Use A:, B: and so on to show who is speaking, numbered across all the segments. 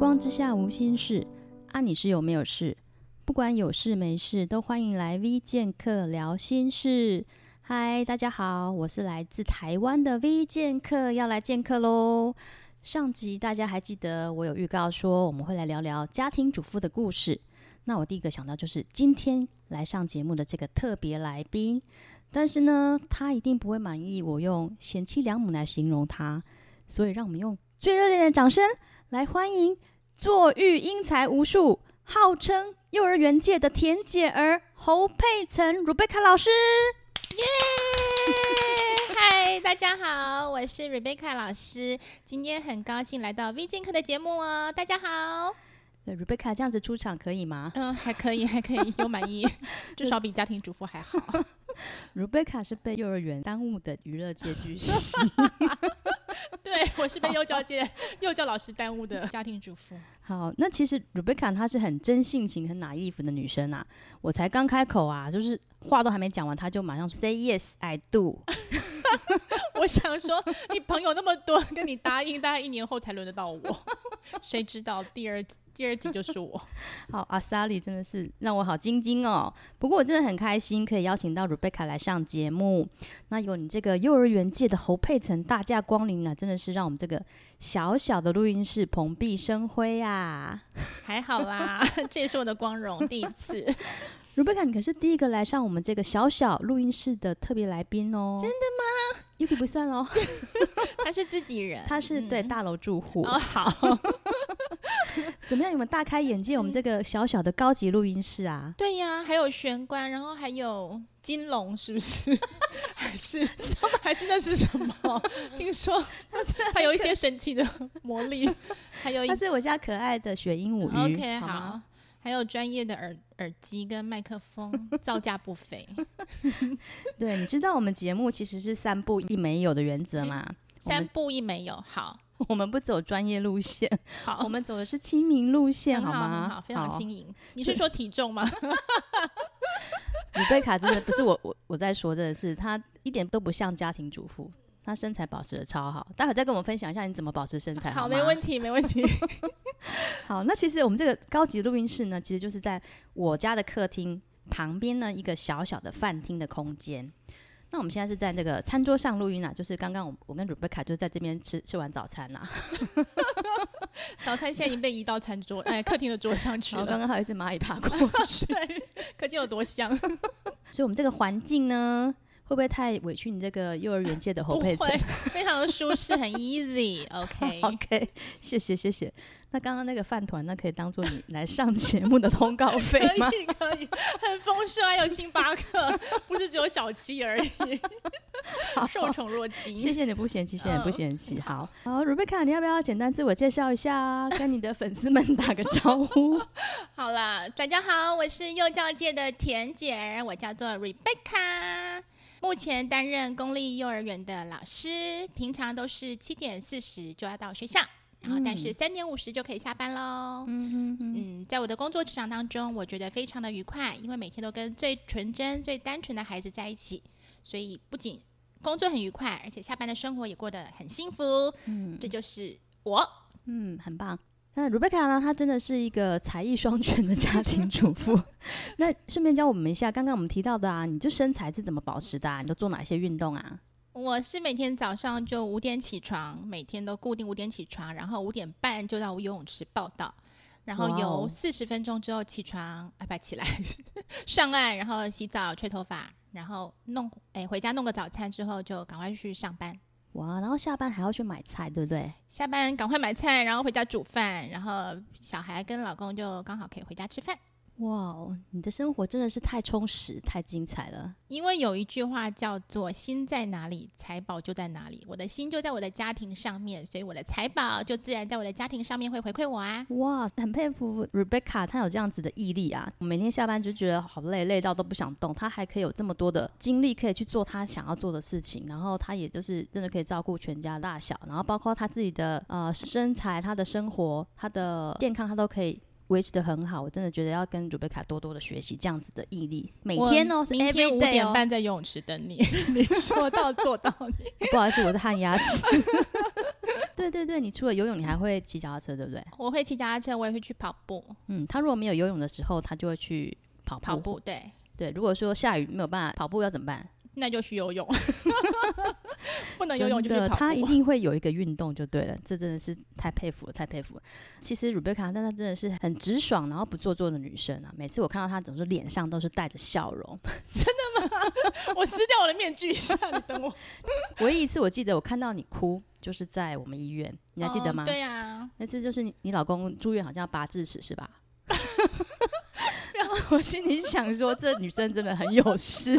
A: 光之下无心事啊，你是有没有事？不管有事没事，都欢迎来 V 剑客聊心事。嗨，大家好，我是来自台湾的 V 剑客，要来剑客喽。上集大家还记得我有预告说我们会来聊聊家庭主妇的故事。那我第一个想到就是今天来上节目的这个特别来宾，但是呢，他一定不会满意我用贤妻良母来形容他，所以让我们用最热烈的掌声来欢迎坐育英才无数，号称幼儿园界的甜姐儿侯佩岑 Rebecca 老师。
B: 耶！嗨，大家好，我是 Rebecca 老师，今天很高兴来到 V 剑客的节目哦。大家好。
A: 对，Rebecca 这样子出场可以吗？
B: 嗯，还可以，还可以，有满意，至少比家庭主妇还好。
A: Rebecca 是被幼儿园耽误的娱乐界巨星。
B: 对，我是被幼教界幼教老师耽误的家庭主妇。
A: 好，那其实 Rebecca 她是很真性情、很 naive 的女生啊。我才刚开口啊，就是话都还没讲完，她就马上 say yes I do。
B: 我想说，你朋友那么多，跟你答应，大概一年后才轮得到我。谁知道第二第二集就是我。
A: 好，阿萨里真的是让我好晶晶哦。不过我真的很开心，可以邀请到 Rebecca 来上节目。那有你这个幼儿园界的侯佩岑大驾光临啊，真的是让我们这个小小的录音室蓬荜生辉啊。
B: 还好啦，这也是我的光荣，第一次。
A: Rebecca，你可是第一个来上我们这个小小录音室的特别来宾哦。
B: 真的吗
A: ？Yuki 不算哦，
B: 他是自己人，
A: 他是对、嗯、大楼住户。
B: 哦，好。
A: 怎么样？有没有大开眼界？我们这个小小的高级录音室啊？
B: 对呀，还有玄关，然后还有金龙，是不是？还是还是那是什么？听说它有一些神奇的魔力，还有一，
A: 它是我家可爱的雪鹦鹉鱼。
B: OK，好。还有专业的耳耳机跟麦克风，造价不菲。
A: 对，你知道我们节目其实是三不一没有的原则吗？
B: 三不一没有，好，
A: 我们不走专业路线，
B: 好，
A: 我们走的是亲民路线，好，好吗？
B: 好，非常轻盈。你是说体重吗？
A: 你贝卡真的不是我，我我在说的是，他一点都不像家庭主妇。他身材保持的超好，待会再跟我们分享一下你怎么保持身材好。
B: 好，没问题，没问题。
A: 好，那其实我们这个高级录音室呢，其实就是在我家的客厅旁边呢，一个小小的饭厅的空间。那我们现在是在那个餐桌上录音啊，就是刚刚我我跟 Rebecca 就在这边吃吃完早餐啦。
B: 早餐现在已经被移到餐桌哎客厅的桌上去了。
A: 刚刚还有一只蚂蚁爬过去，
B: 对，可见有多香。
A: 所以我们这个环境呢。会不会太委屈你这个幼儿园界的侯佩岑？
B: 非常的舒适，很 easy。OK
A: OK，谢谢谢谢。那刚刚那个饭团，那可以当做你来上节目的通告费吗？
B: 可以可以，很丰盛，还有星巴克，不是只有小七而已。好，受宠若惊。
A: 谢谢你不嫌弃，谢谢你不嫌弃。好好，Rebecca，你要不要简单自我介绍一下，跟你的粉丝们打个招呼？
B: 好啦，大家好，我是幼教界的甜姐儿，我叫做 Rebecca。目前担任公立幼儿园的老师，平常都是七点四十就要到学校，然后但是三点五十就可以下班喽。嗯哼哼嗯，在我的工作职场当中，我觉得非常的愉快，因为每天都跟最纯真、最单纯的孩子在一起，所以不仅工作很愉快，而且下班的生活也过得很幸福。嗯，这就是我。
A: 嗯，很棒。那 Rebecca 呢？她真的是一个才艺双全的家庭主妇。那顺便教我们一下，刚刚我们提到的啊，你就身材是怎么保持的啊？你都做哪些运动啊？
B: 我是每天早上就五点起床，每天都固定五点起床，然后五点半就到游泳池报到，然后游四十分钟之后起床，哎，不起来 上岸，然后洗澡、吹头发，然后弄哎回家弄个早餐之后就赶快去上班。
A: 哇，然后下班还要去买菜，对不对？
B: 下班赶快买菜，然后回家煮饭，然后小孩跟老公就刚好可以回家吃饭。
A: 哇哦，你的生活真的是太充实、太精彩了。
B: 因为有一句话叫做“心在哪里，财宝就在哪里”。我的心就在我的家庭上面，所以我的财宝就自然在我的家庭上面会回馈我啊。
A: 哇，很佩服 Rebecca，她有这样子的毅力啊！我每天下班就觉得好累，累到都不想动。她还可以有这么多的精力，可以去做她想要做的事情。然后她也就是真的可以照顾全家大小，然后包括她自己的呃身材、她的生活、她的健康，她都可以。维持的很好，我真的觉得要跟 Rebecca 多多的学习这样子的毅力。每天哦，是
B: 明天五点半在游泳池等你。你说到做到，
A: 不好意思，我是旱鸭子。对对对，你除了游泳，你还会骑脚踏车，对不对？
B: 我会骑脚踏车，我也会去跑步。
A: 嗯，他如果没有游泳的时候，他就会去跑步。
B: 跑步，对
A: 对。如果说下雨没有办法跑步，要怎么办？
B: 那就去游泳。不能游泳就去跑步。
A: 他一定会有一个运动就对了，这真的是太佩服了，太佩服了。其实 Rebecca，但她真的是很直爽，然后不做作的女生啊。每次我看到她，总是脸上都是带着笑容。
B: 真的吗？我撕掉我的面具一下，你等我。
A: 唯一一次我记得我看到你哭，就是在我们医院，你还记得吗？
B: 哦、对呀、啊，
A: 那次就是你，你老公住院，好像要拔智齿是吧？我心里想说，这女生真的很有事。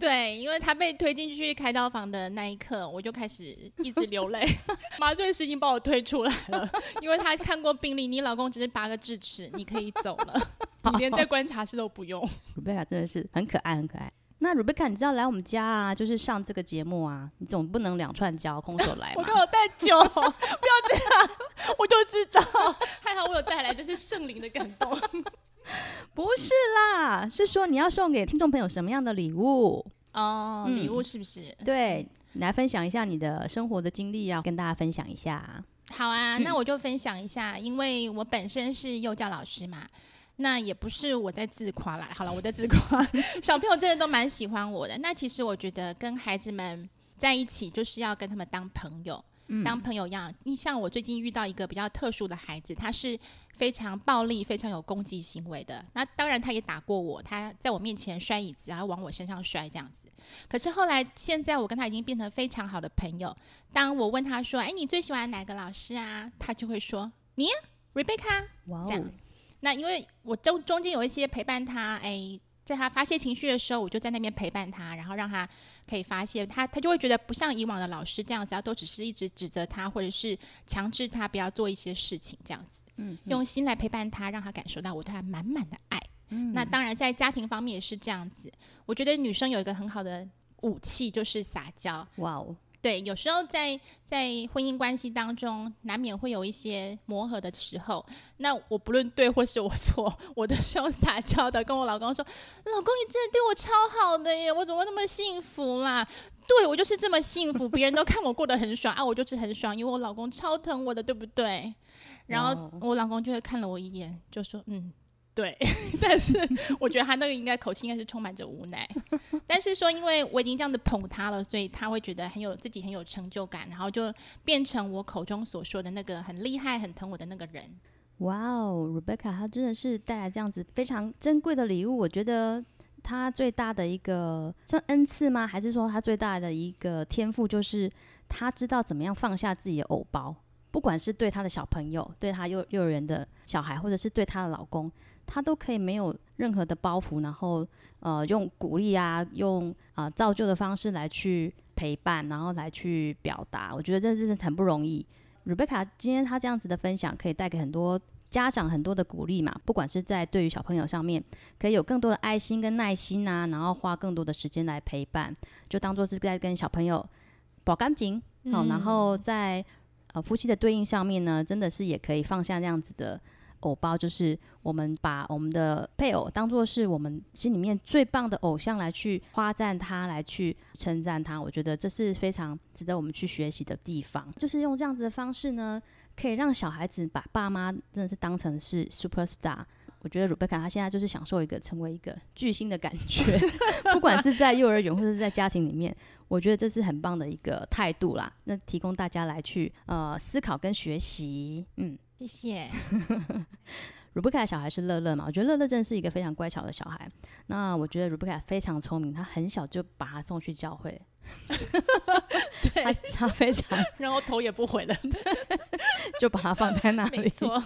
B: 对，因为他被推进去开刀房的那一刻，我就开始一直流泪。麻醉师已经把我推出来了，因为他看过病历，你老公只是拔个智齿，你可以走了，你连在观察室都不用。
A: Rebecca 真的是很可爱，很可爱。那 Rebecca，你知道来我们家啊，就是上这个节目啊，你总不能两串胶空手来嘛。
B: 我刚好带酒，不要这样，我就知道，还好我有带来，就是圣灵的感动。
A: 不是啦，是说你要送给听众朋友什么样的礼物
B: 哦？礼、嗯、物是不是？
A: 对，你来分享一下你的生活的经历，要跟大家分享一下。
B: 好啊，那我就分享一下，嗯、因为我本身是幼教老师嘛，那也不是我在自夸啦。好了，我在自夸，小朋友真的都蛮喜欢我的。那其实我觉得跟孩子们在一起，就是要跟他们当朋友。当朋友一样，你像我最近遇到一个比较特殊的孩子，他是非常暴力、非常有攻击行为的。那当然，他也打过我，他在我面前摔椅子，然后往我身上摔这样子。可是后来，现在我跟他已经变成非常好的朋友。当我问他说：“哎，你最喜欢哪个老师啊？”他就会说：“你，Rebecca。”，这样。那因为我中中间有一些陪伴他，哎。在他发泄情绪的时候，我就在那边陪伴他，然后让他可以发泄。他他就会觉得不像以往的老师这样子，都只是一直指责他，或者是强制他不要做一些事情这样子。嗯，用心来陪伴他，让他感受到我对他满满的爱。嗯，那当然在家庭方面也是这样子。我觉得女生有一个很好的武器就是撒娇。哇哦。对，有时候在在婚姻关系当中，难免会有一些磨合的时候。那我不论对或是我错，我都是用撒娇的跟我老公说：“老公，你真的对我超好的耶，我怎么那么幸福啦？”对，我就是这么幸福，别人都看我过得很爽 啊，我就是很爽，因为我老公超疼我的，对不对？然后我老公就会看了我一眼，就说：“嗯。”对，但是我觉得他那个应该口气应该是充满着无奈。但是说，因为我已经这样子捧他了，所以他会觉得很有自己很有成就感，然后就变成我口中所说的那个很厉害、很疼我的那个人。
A: 哇哦，Rebecca，他真的是带来这样子非常珍贵的礼物。我觉得他最大的一个算恩赐吗？还是说他最大的一个天赋就是他知道怎么样放下自己的偶包，不管是对他的小朋友、对他幼幼儿园的小孩，或者是对他的老公。他都可以没有任何的包袱，然后呃用鼓励啊，用啊、呃、造就的方式来去陪伴，然后来去表达。我觉得这真的很不容易。Rebecca 今天他这样子的分享，可以带给很多家长很多的鼓励嘛。不管是在对于小朋友上面，可以有更多的爱心跟耐心啊，然后花更多的时间来陪伴，就当做是在跟小朋友保干净。好、然后在呃夫妻的对应上面呢，真的是也可以放下这样子的。偶包就是我们把我们的配偶当做是我们心里面最棒的偶像来去夸赞他，来去称赞他。我觉得这是非常值得我们去学习的地方。就是用这样子的方式呢，可以让小孩子把爸妈真的是当成是 super star。我觉得 Rebecca 她现在就是享受一个成为一个巨星的感觉，不管是在幼儿园或者是在家庭里面，我觉得这是很棒的一个态度啦。那提供大家来去呃思考跟学习，嗯。
B: 谢谢。
A: Rebecca 的小孩是乐乐嘛？我觉得乐乐真是一个非常乖巧的小孩。那我觉得 Rebecca 非常聪明，他很小就把他送去教会。
B: 对
A: 他，他非常，
B: 然后头也不回了，
A: 就把他放在那里。
B: 没错。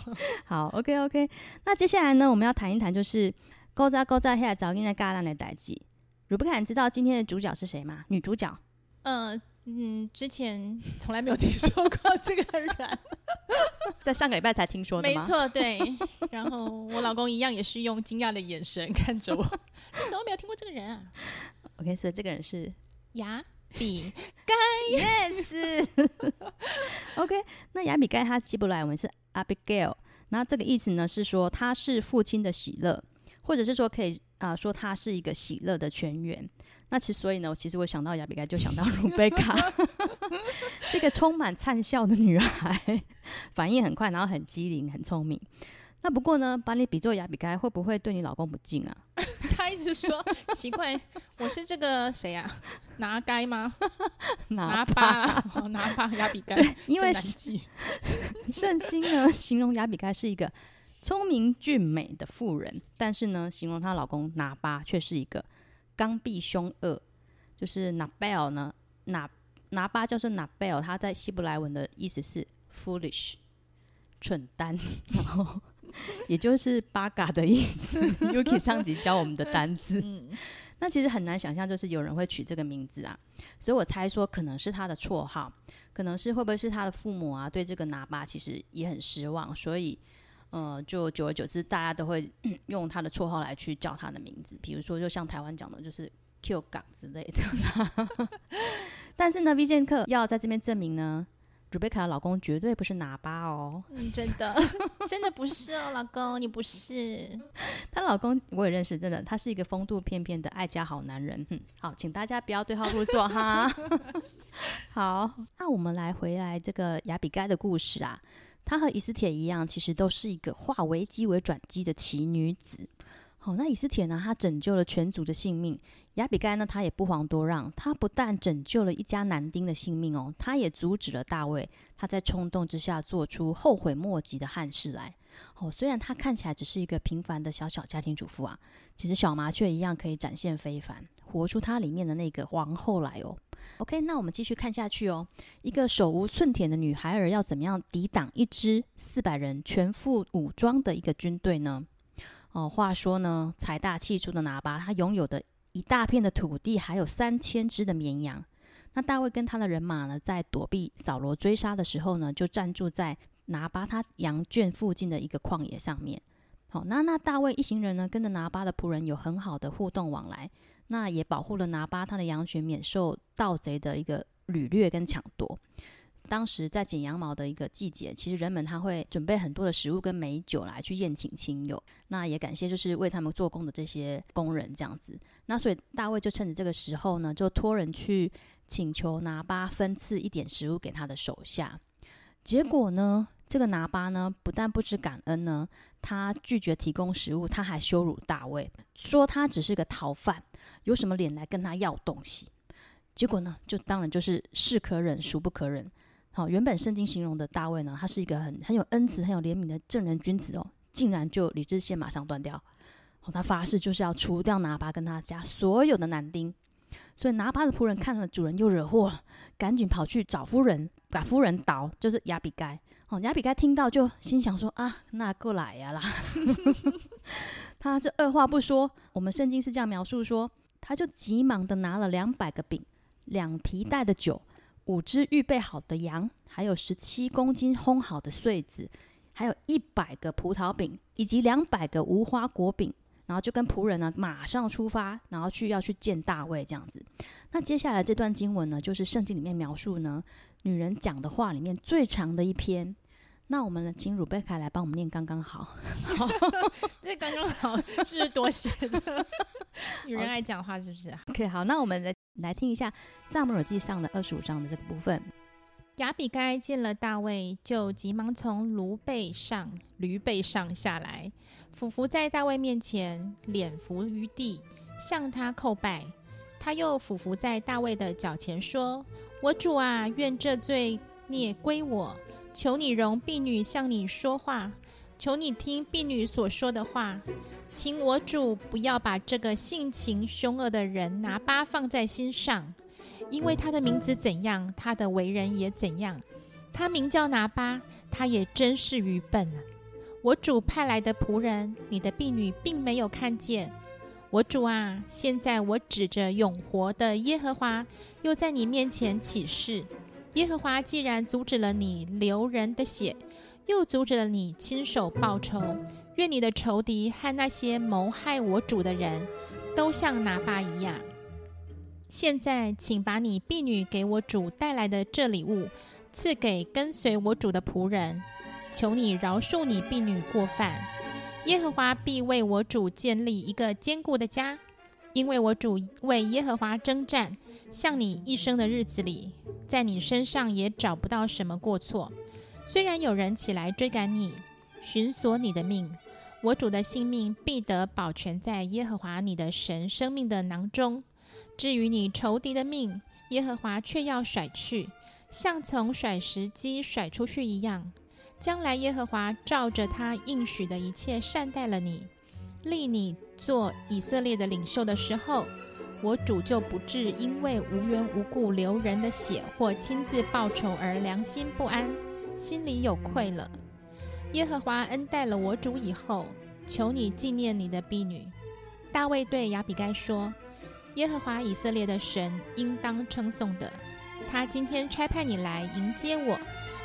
A: 好，OK OK。那接下来呢，我们要谈一谈就是勾扎勾扎下找应该嘎烂的代际。Rebecca，你知道今天的主角是谁吗？女主角？
B: 嗯。嗯，之前从来没有听说过 这个人，
A: 在上个礼拜才听说的吗？
B: 没错，对。然后我老公一样也是用惊讶的眼神看着我，你怎么没有听过这个人啊
A: ？OK，所以这个人是
B: 亚比盖
A: ，Yes。OK，那雅比盖他希伯来文是 Abigail，那这个意思呢是说他是父亲的喜乐，或者是说可以啊、呃，说他是一个喜乐的泉源。那其实所以呢，其实我想到亚比该，就想到 鲁贝卡，这个充满灿笑的女孩，反应很快，然后很机灵，很聪明。那不过呢，把你比作亚比该，会不会对你老公不敬啊？
B: 他一直说奇怪，我是这个谁呀、啊？拿该吗？拿巴，拿巴亚比该。
A: 对，因为圣经呢，形容亚比该是一个聪明俊美的妇人，但是呢，形容她老公拿巴却是一个刚愎凶恶。就是拿贝尔呢，拿拿巴叫做拿贝尔，他在希伯来文的意思是 foolish，蠢蛋，然后。也就是八嘎的意思。Yuki 上集教我们的单字，那其实很难想象，就是有人会取这个名字啊。所以我猜说，可能是他的绰号，可能是会不会是他的父母啊，对这个拿巴其实也很失望，所以呃，就久而久之，大家都会 用他的绰号来去叫他的名字。比如说，就像台湾讲的，就是 Q 港之类的。但是呢，V 剑客要在这边证明呢。Rebecca 的老公绝对不是拿巴哦，
B: 嗯，真的，真的不是哦，老公你不是。
A: 她老公我也认识，真的，他是一个风度翩翩的爱家好男人。嗯，好，请大家不要对号入座哈。好，那我们来回来这个亚比盖的故事啊，她和以斯帖一样，其实都是一个化危机为转机的奇女子。好、那以斯帖呢？她拯救了全族的性命。亚比该呢？她也不遑多让，她不但拯救了一家男丁的性命哦，她也阻止了大卫他在冲动之下做出后悔莫及的憾事来。哦，虽然她看起来只是一个平凡的小小家庭主妇啊，其实小麻雀一样可以展现非凡，活出它里面的那个王后来哦。OK，那我们继续看下去哦。一个手无寸铁的女孩儿要怎么样抵挡一支四百人全副武装的一个军队呢？哦，话说呢，财大气粗的拿巴，他拥有的一大片的土地，还有三千只的绵羊。那大卫跟他的人马呢，在躲避扫罗追杀的时候呢，就暂住在拿巴他羊圈附近的一个旷野上面。好，那那大卫一行人呢，跟着拿巴的仆人有很好的互动往来，那也保护了拿巴他的羊群免受盗贼的一个掳掠跟抢夺。当时在剪羊毛的一个季节，其实人们他会准备很多的食物跟美酒来去宴请亲友。那也感谢就是为他们做工的这些工人这样子。那所以大卫就趁着这个时候呢，就托人去请求拿巴分赐一点食物给他的手下。结果呢，这个拿巴呢不但不知感恩呢，他拒绝提供食物，他还羞辱大卫，说他只是个逃犯，有什么脸来跟他要东西？结果呢，就当然就是是可忍，孰不可忍。好，原本圣经形容的大卫呢，他是一个很很有恩慈、很有怜悯的正人君子哦，竟然就理智线马上断掉。哦，他发誓就是要除掉拿巴跟他家所有的男丁。所以拿巴的仆人看了主人又惹祸了，赶紧跑去找夫人，把夫人倒，就是亚比该。哦，亚比该听到就心想说啊，那过来呀啦。他这二话不说，我们圣经是这样描述说，他就急忙的拿了两百个饼，两皮袋的酒。五只预备好的羊，还有十七公斤烘好的穗子，还有一百个葡萄饼，以及两百个无花果饼，然后就跟仆人呢马上出发，然后去要去见大卫这样子。那接下来这段经文呢，就是圣经里面描述呢女人讲的话里面最长的一篇。那我们呢，请鲁贝卡来帮我们念刚刚好。好，
B: 这刚刚好 是不是多写的？女人爱讲话是不是
A: ？OK，好，那我们来来听一下《撒母耳记上》的二十五章的这个部分。
B: 亚比该见了大卫，就急忙从驴背上驴背上下来，俯伏在大卫面前，脸伏于地，向他叩拜。他又俯伏在大卫的脚前说：“我主啊，愿这罪孽归我。”求你容婢女向你说话，求你听婢女所说的话，请我主不要把这个性情凶恶的人拿巴放在心上，因为他的名字怎样，他的为人也怎样。他名叫拿巴，他也真是愚笨啊！我主派来的仆人，你的婢女并没有看见。我主啊，现在我指着永活的耶和华，又在你面前起誓。耶和华既然阻止了你流人的血，又阻止了你亲手报仇，愿你的仇敌和那些谋害我主的人都像拿巴一样。现在，请把你婢女给我主带来的这礼物赐给跟随我主的仆人，求你饶恕你婢女过犯，耶和华必为我主建立一个坚固的家，因为我主为耶和华征战，像你一生的日子里，在你身上也找不到什么过错。虽然有人起来追赶你，寻索你的命，我主的性命必得保全在耶和华你的神生命的囊中。至于你仇敌的命，耶和华却要甩去，像从甩石机甩出去一样。将来耶和华照着他应许的一切善待了你，立你做以色列的领袖的时候，我主就不至因为无缘无故流人的血或亲自报仇而良心不安，心里有愧了。耶和华恩待了我主以后，求你纪念你的婢女。大卫对亚比该说：“耶和华以色列的神应当称颂的，他今天差派你来迎接我。”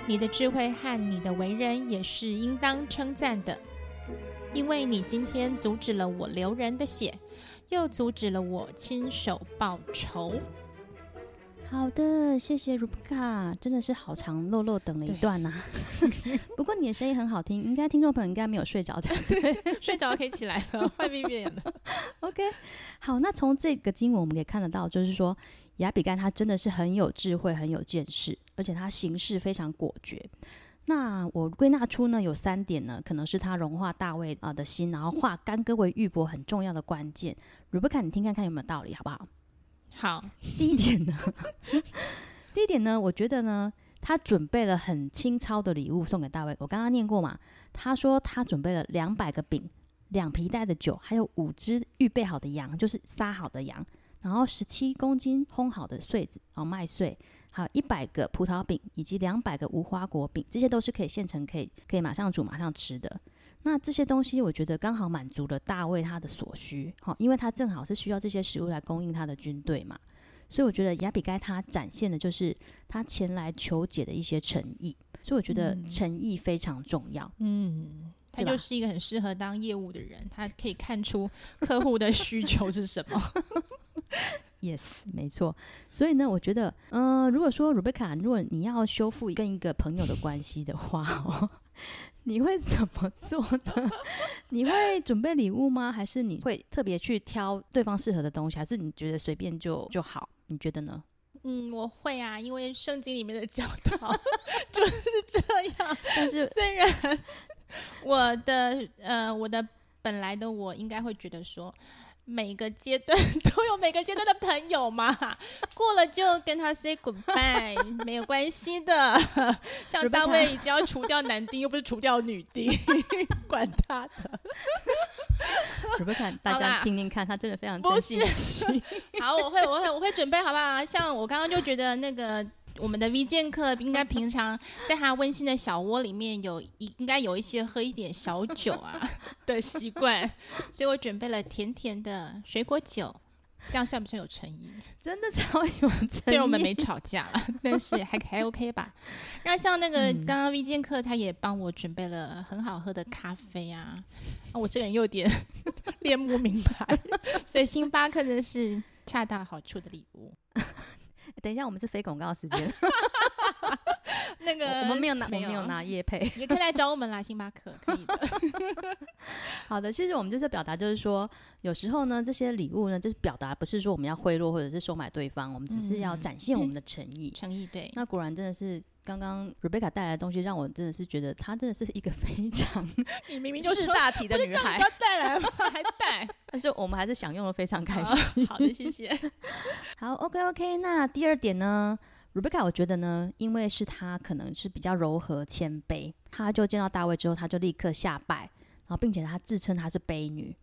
B: 你的智慧和你的为人也是应当称赞的，因为你今天阻止了我流人的血，又阻止了我亲手报仇。
A: 好的，谢谢 Rebecca，真的是好长落落等了一段呐、啊。不过你的声音很好听，应该听众朋友应该没有睡着才对，
B: 睡着可以起来了，快闭眼了。
A: OK，好，那从这个经文我们可以看得到，就是说。亚比干他真的是很有智慧，很有见识，而且他行事非常果决。那我归纳出呢，有三点呢，可能是他融化大卫啊的心，然后化干戈为玉帛很重要的关键。Rebecca，你听看看有没有道理，好不好？
B: 好。
A: 第一点呢，第一点呢，我觉得呢，他准备了很清操的礼物送给大卫。我刚刚念过嘛，他说他准备了两百个饼、两皮袋的酒，还有五只预备好的羊，就是杀好的羊。然后十七公斤烘好的穗子，哦麦穗，还有一百个葡萄饼，以及两百个无花果饼，这些都是可以现成可以可以马上煮马上吃的。那这些东西我觉得刚好满足了大卫他的所需，好，因为他正好是需要这些食物来供应他的军队嘛。所以我觉得亚比该他展现的就是他前来求解的一些诚意，所以我觉得诚意非常重要。
B: 嗯，他就是一个很适合当业务的人，他可以看出客户的需求是什么。
A: Yes，没错。所以呢，我觉得，嗯、呃，如果说 Rebecca，如果你要修复跟一个朋友的关系的话，哦，你会怎么做呢？你会准备礼物吗？还是你会特别去挑对方适合的东西？还是你觉得随便就就好？你觉得呢？
B: 嗯，我会啊，因为圣经里面的教导 就是这样。但是虽然我的呃，我的本来的我应该会觉得说。每个阶段 都有每个阶段的朋友嘛，过了就跟他 say goodbye，没有关系的。像单位已经要除掉男丁，又不是除掉女丁，管他的。
A: 准备看，大家听听看，他真的非常珍惜。
B: 好，我会，我会，我会准备，好不好？像我刚刚就觉得那个。我们的 V 剑客应该平常在他温馨的小窝里面有一应该有一些喝一点小酒啊 的习惯，所以我准备了甜甜的水果酒，这样算不算有诚意？
A: 真的超有诚意。
B: 虽然我们没吵架，但是还还 OK 吧。然后像那个刚刚 V 剑客他也帮我准备了很好喝的咖啡啊，啊我这个人又有点恋慕名牌，所以星巴克真的是恰到好处的礼物。
A: 等一下，我们是非广告时间。
B: 那个
A: 我，我们没有拿，没有，没有拿叶配，
B: 也可以来找我们啦，星巴克可以的。
A: 好的，其实我们就是表达，就是说，有时候呢，这些礼物呢，就是表达，不是说我们要贿赂或者是收买对方，我们只是要展现我们的诚意。
B: 诚、嗯、意对。
A: 那果然真的是。刚刚 Rebecca 带来的东西，让我真的是觉得她真的是一个非常
B: 你明明就是
A: 大体的女孩，
B: 不要带来吗？还带？
A: 但是我们还是享用的非常开心。
B: 好的，谢谢。
A: 好，OK OK。那第二点呢，Rebecca 我觉得呢，因为是她可能是比较柔和谦卑，她就见到大卫之后，她就立刻下拜，然后并且她自称她是卑女。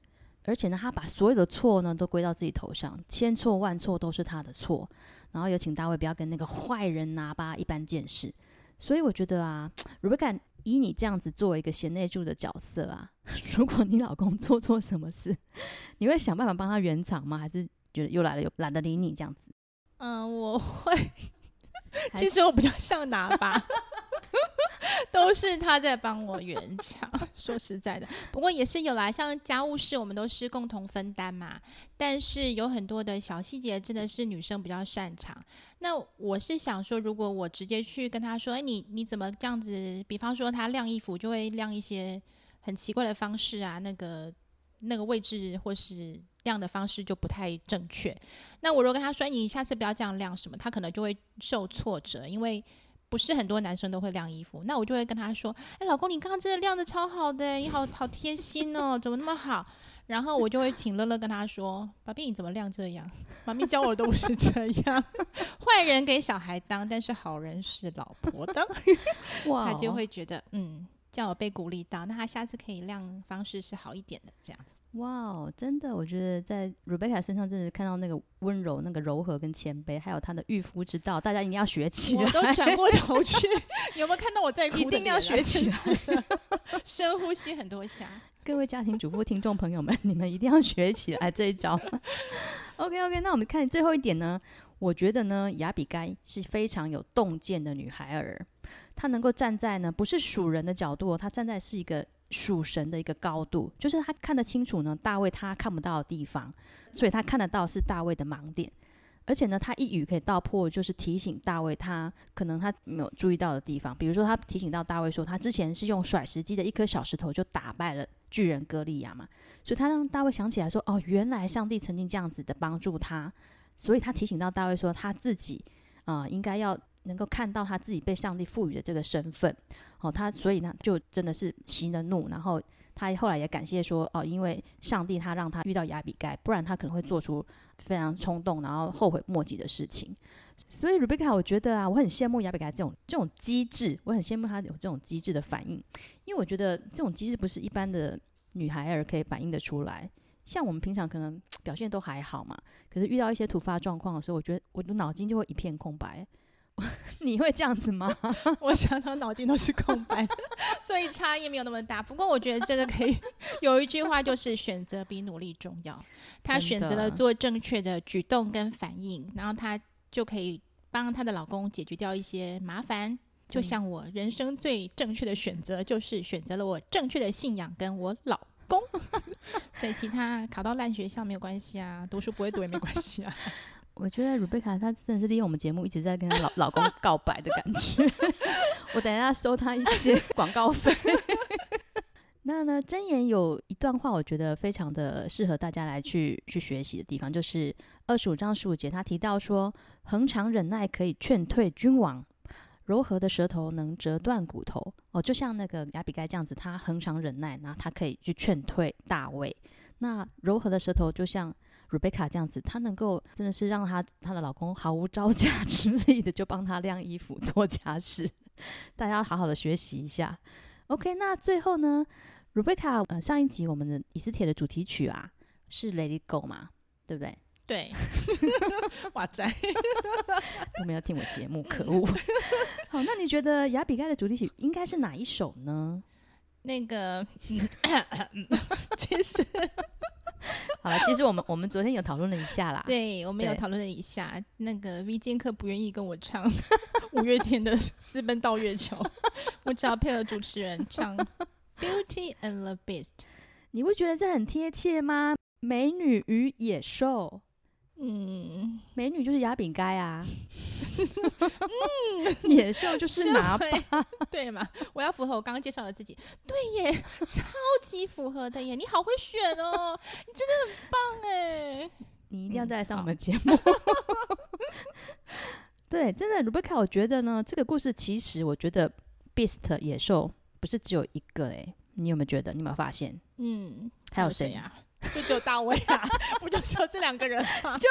A: 而且呢，他把所有的错呢都归到自己头上，千错万错都是他的错。然后有请大卫不要跟那个坏人拿巴一般见识。所以我觉得啊，Rebecca 以你这样子作为一个贤内助的角色啊，如果你老公做错什么事，你会想办法帮他圆场吗？还是觉得又来了又懒得理你这样子？
B: 嗯，我会。其实我比较像拿巴。都是他在帮我圆场，说实在的，不过也是有啦。像家务事，我们都是共同分担嘛。但是有很多的小细节，真的是女生比较擅长。那我是想说，如果我直接去跟他说，哎，你你怎么这样子？比方说他晾衣服，就会晾一些很奇怪的方式啊，那个那个位置或是晾的方式就不太正确。那我如果跟他说，你下次不要这样晾什么，他可能就会受挫折，因为不是很多男生都会晾衣服。那我就会跟他说，哎，老公，你刚刚真的晾的超好的，你好好贴心哦，怎么那么好？然后我就会请乐乐跟他说：“宝贝，你怎么晾这样？妈咪教我都不是这样。坏人给小孩当，但是好人是老婆当。哇，他就会觉得嗯，这样我被鼓励到，那他下次可以晾方式是好一点的这样子。
A: 哇哦，真的，我觉得在 Rebecca 身上真的是看到那个温柔、那个柔和跟谦卑，还有她的御夫之道，大家一定要学起来。
B: 我都转过头去，有没有看到我在哭？
A: 一定要学起来，
B: 深呼吸很多下。”
A: 各位家庭主妇听众朋友们，你们一定要学起来这一招。OK OK，那我们看最后一点呢？我觉得呢，亚比该是非常有洞见的女孩儿，她能够站在呢不是属人的角度，她站在是一个属神的一个高度，就是她看得清楚呢大卫他看不到的地方，所以她看得到是大卫的盲点。而且呢，他一语可以道破，就是提醒大卫他可能他没有注意到的地方。比如说，他提醒到大卫说，他之前是用甩石机的一颗小石头就打败了巨人歌利亚嘛，所以他让大卫想起来说，哦，原来上帝曾经这样子的帮助他。所以他提醒到大卫说，他自己啊、应该要能够看到他自己被上帝赋予的这个身份。哦，他所以呢，就真的是息了怒，然后。他后来也感谢说，哦，因为上帝他让他遇到亚比盖，不然他可能会做出非常冲动，然后后悔莫及的事情。所以，r e b e c a 我觉得啊，我很羡慕亚比盖这种这种机智，我很羡慕他有这种机智的反应，因为我觉得这种机智不是一般的女孩儿可以反应得出来。像我们平常可能表现都还好嘛，可是遇到一些突发状况的时候，我觉得我的脑筋就会一片空白。你会这样子吗？
B: 我常常脑筋都是空白的，所以差异没有那么大。不过我觉得这个可以有一句话，就是选择比努力重要。她选择了做正确的举动跟反应，然后她就可以帮她的老公解决掉一些麻烦。就像我人生最正确的选择，就是选择了我正确的信仰跟我老公。所以其他考到烂学校没有关系啊，读书不会读也没关系啊。
A: 我觉得 Rebecca 她真的是利用我们节目一直在跟她老老公告白的感觉。我等一下收她一些广告费。那呢，箴言有一段话，我觉得非常的适合大家来去去学习的地方，就是二十五章十五节，他提到说，恒常忍耐可以劝退君王，柔和的舌头能折断骨头。哦，就像那个亚比该这样子，他恒常忍耐，那他可以去劝退大卫。那柔和的舌头就像。Rebecca 这样子，她能够真的是让她她的老公毫无招架之力的就帮她晾衣服、做家事，大家要好好的学习一下。OK，那最后呢瑞贝卡呃，上一集我们的以斯帖的主题曲啊是 Let It Go 嘛，对不对？
B: 对。哇塞，
A: 都没有听我节目，可恶。好，那你觉得雅比盖的主题曲应该是哪一首呢？
B: 那个，其实。
A: 好了，其实我们我们昨天有讨论了一下啦。
B: 对，我们有讨论了一下。那个 V 剑客不愿意跟我唱五月天的《私奔到月球》，我只好配合主持人唱《Beauty and the Beast》。
A: 你会觉得这很贴切吗？美女与野兽。
B: 嗯，
A: 美女就是亚比该啊。嗯，野兽就是拿巴，
B: 对嘛？我要符合我刚刚介绍的自己。对耶，超级符合的耶！你好会选哦，你真的很棒哎！
A: 你一定要再来上我们节目。嗯、对，真的，Rebecca，我觉得呢，这个故事其实我觉得 Beast 野兽不是只有一个哎，你有没有觉得？你有没有发现？
B: 嗯，
A: 还有谁呀？
B: 就只有大卫啊，不就只有这两个人吗？
A: 就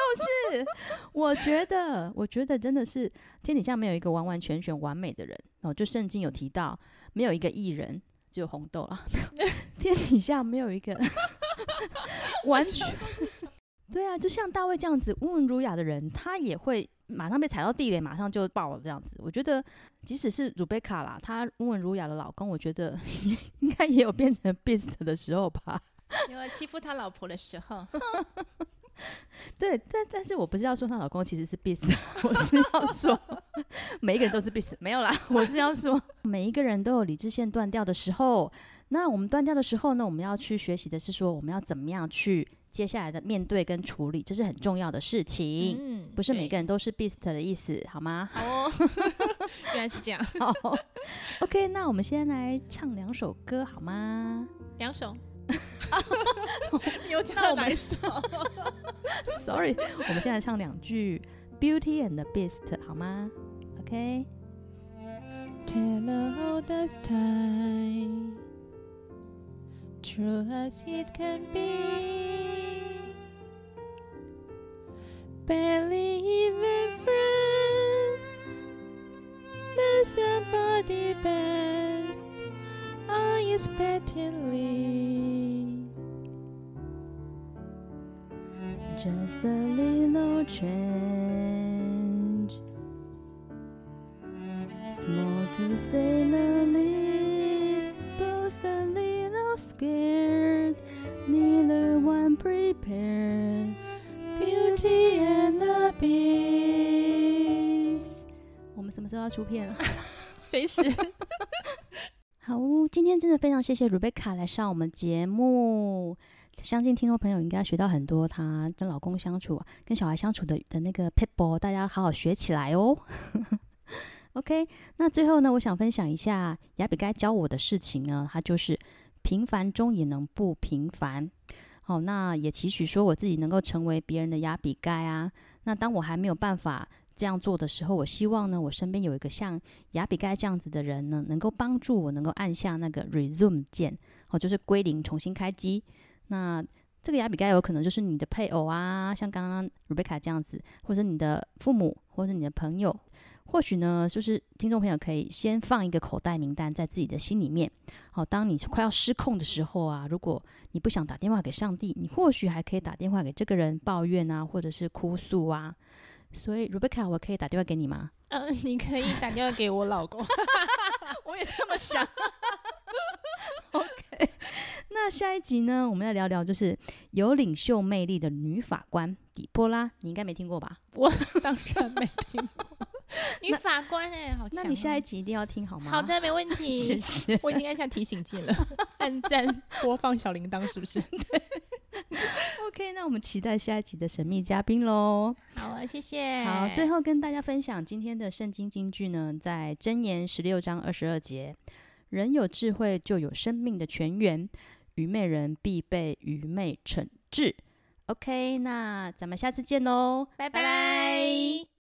A: 是，我觉得，我觉得真的是天底下没有一个完完全全完美的人哦。就圣经有提到，没有一个艺人，只有红豆了。天底下没有一个 完全对啊，就像大卫这样子温文儒雅的人，他也会马上被踩到地雷，马上就爆了这样子。我觉得，即使是 Rebecca 啦，她温文儒雅的老公，我觉得也应该也有变成 Beast 的时候吧。
B: 因为欺负他老婆的时候，
A: 对，但但是我不是要说她老公其实是 Beast，我是要说每一个人都是 Beast，没有啦，我是要说每一个人都有理智线断掉的时候。那我们断掉的时候呢，我们要去学习的是说，我们要怎么样去接下来的面对跟处理，这是很重要的事情。嗯，不是每个人都是 Beast 的意思，好吗？
B: 好哦，原来是这样。
A: 好，OK，那我们先来唱两首歌好吗？
B: 两首。你又唱了哪一首？
A: Sorry，我们现在唱两句《Beauty and the Beast》好吗？
B: OK。Tell all the time, true as it can be, barely even friends, there's somebody best, unexpectedly, just a little change. Small to say the least, both a little scared, neither one prepared. Beauty and the Beast。
A: 我们什么时候要出片啊？随时。 真的非常谢谢 Rebecca 来上我们节目。相信听众朋友应该学到很多，她跟老公相处、跟小孩相处的的那个撇步，大家好好学起来哦。OK，那最后呢，我想分享一下亚比该教我的事情呢，它就是平凡中也能不平凡。好，那也期许说我自己能够成为别人的亚比该啊。那当我还没有办法这样做的时候，我希望呢，我身边有一个像亚比盖这样子的人呢，能够帮助我，能够按下那个 resume 键，哦，就是归零，重新开机。那这个亚比盖有可能就是你的配偶啊，像刚刚 Rebecca 这样子，或者你的父母，或者你的朋友。或许呢，就是听众朋友可以先放一个口袋名单在自己的心里面。好，当你快要失控的时候啊，如果你不想打电话给上帝，你或许还可以打电话给这个人抱怨啊，或者是哭诉啊。所以，Rebecca，我可以打电话给你吗？
B: 嗯、呃，你可以打电话给我老公。我也这么想。
A: OK，那下一集呢，我们要聊聊就是有领袖魅力的女法官底波拉，你应该没听过吧？
B: 我当然没听过。女法官哎、欸，好！
A: 那你下一集一定要听好吗？
B: 好的，没问题。谢谢。我已经按下提醒键了，按赞、播放小铃铛，是不是？对。
A: OK，那我们期待下一集的神秘嘉宾喽。
B: 好啊，谢谢。
A: 好，最后跟大家分享今天的圣经金句呢，在箴言十六章二十二节：人有智慧，就有生命的泉源；愚昧人必被愚昧惩治。OK，那咱们下次见喽，
B: 拜拜。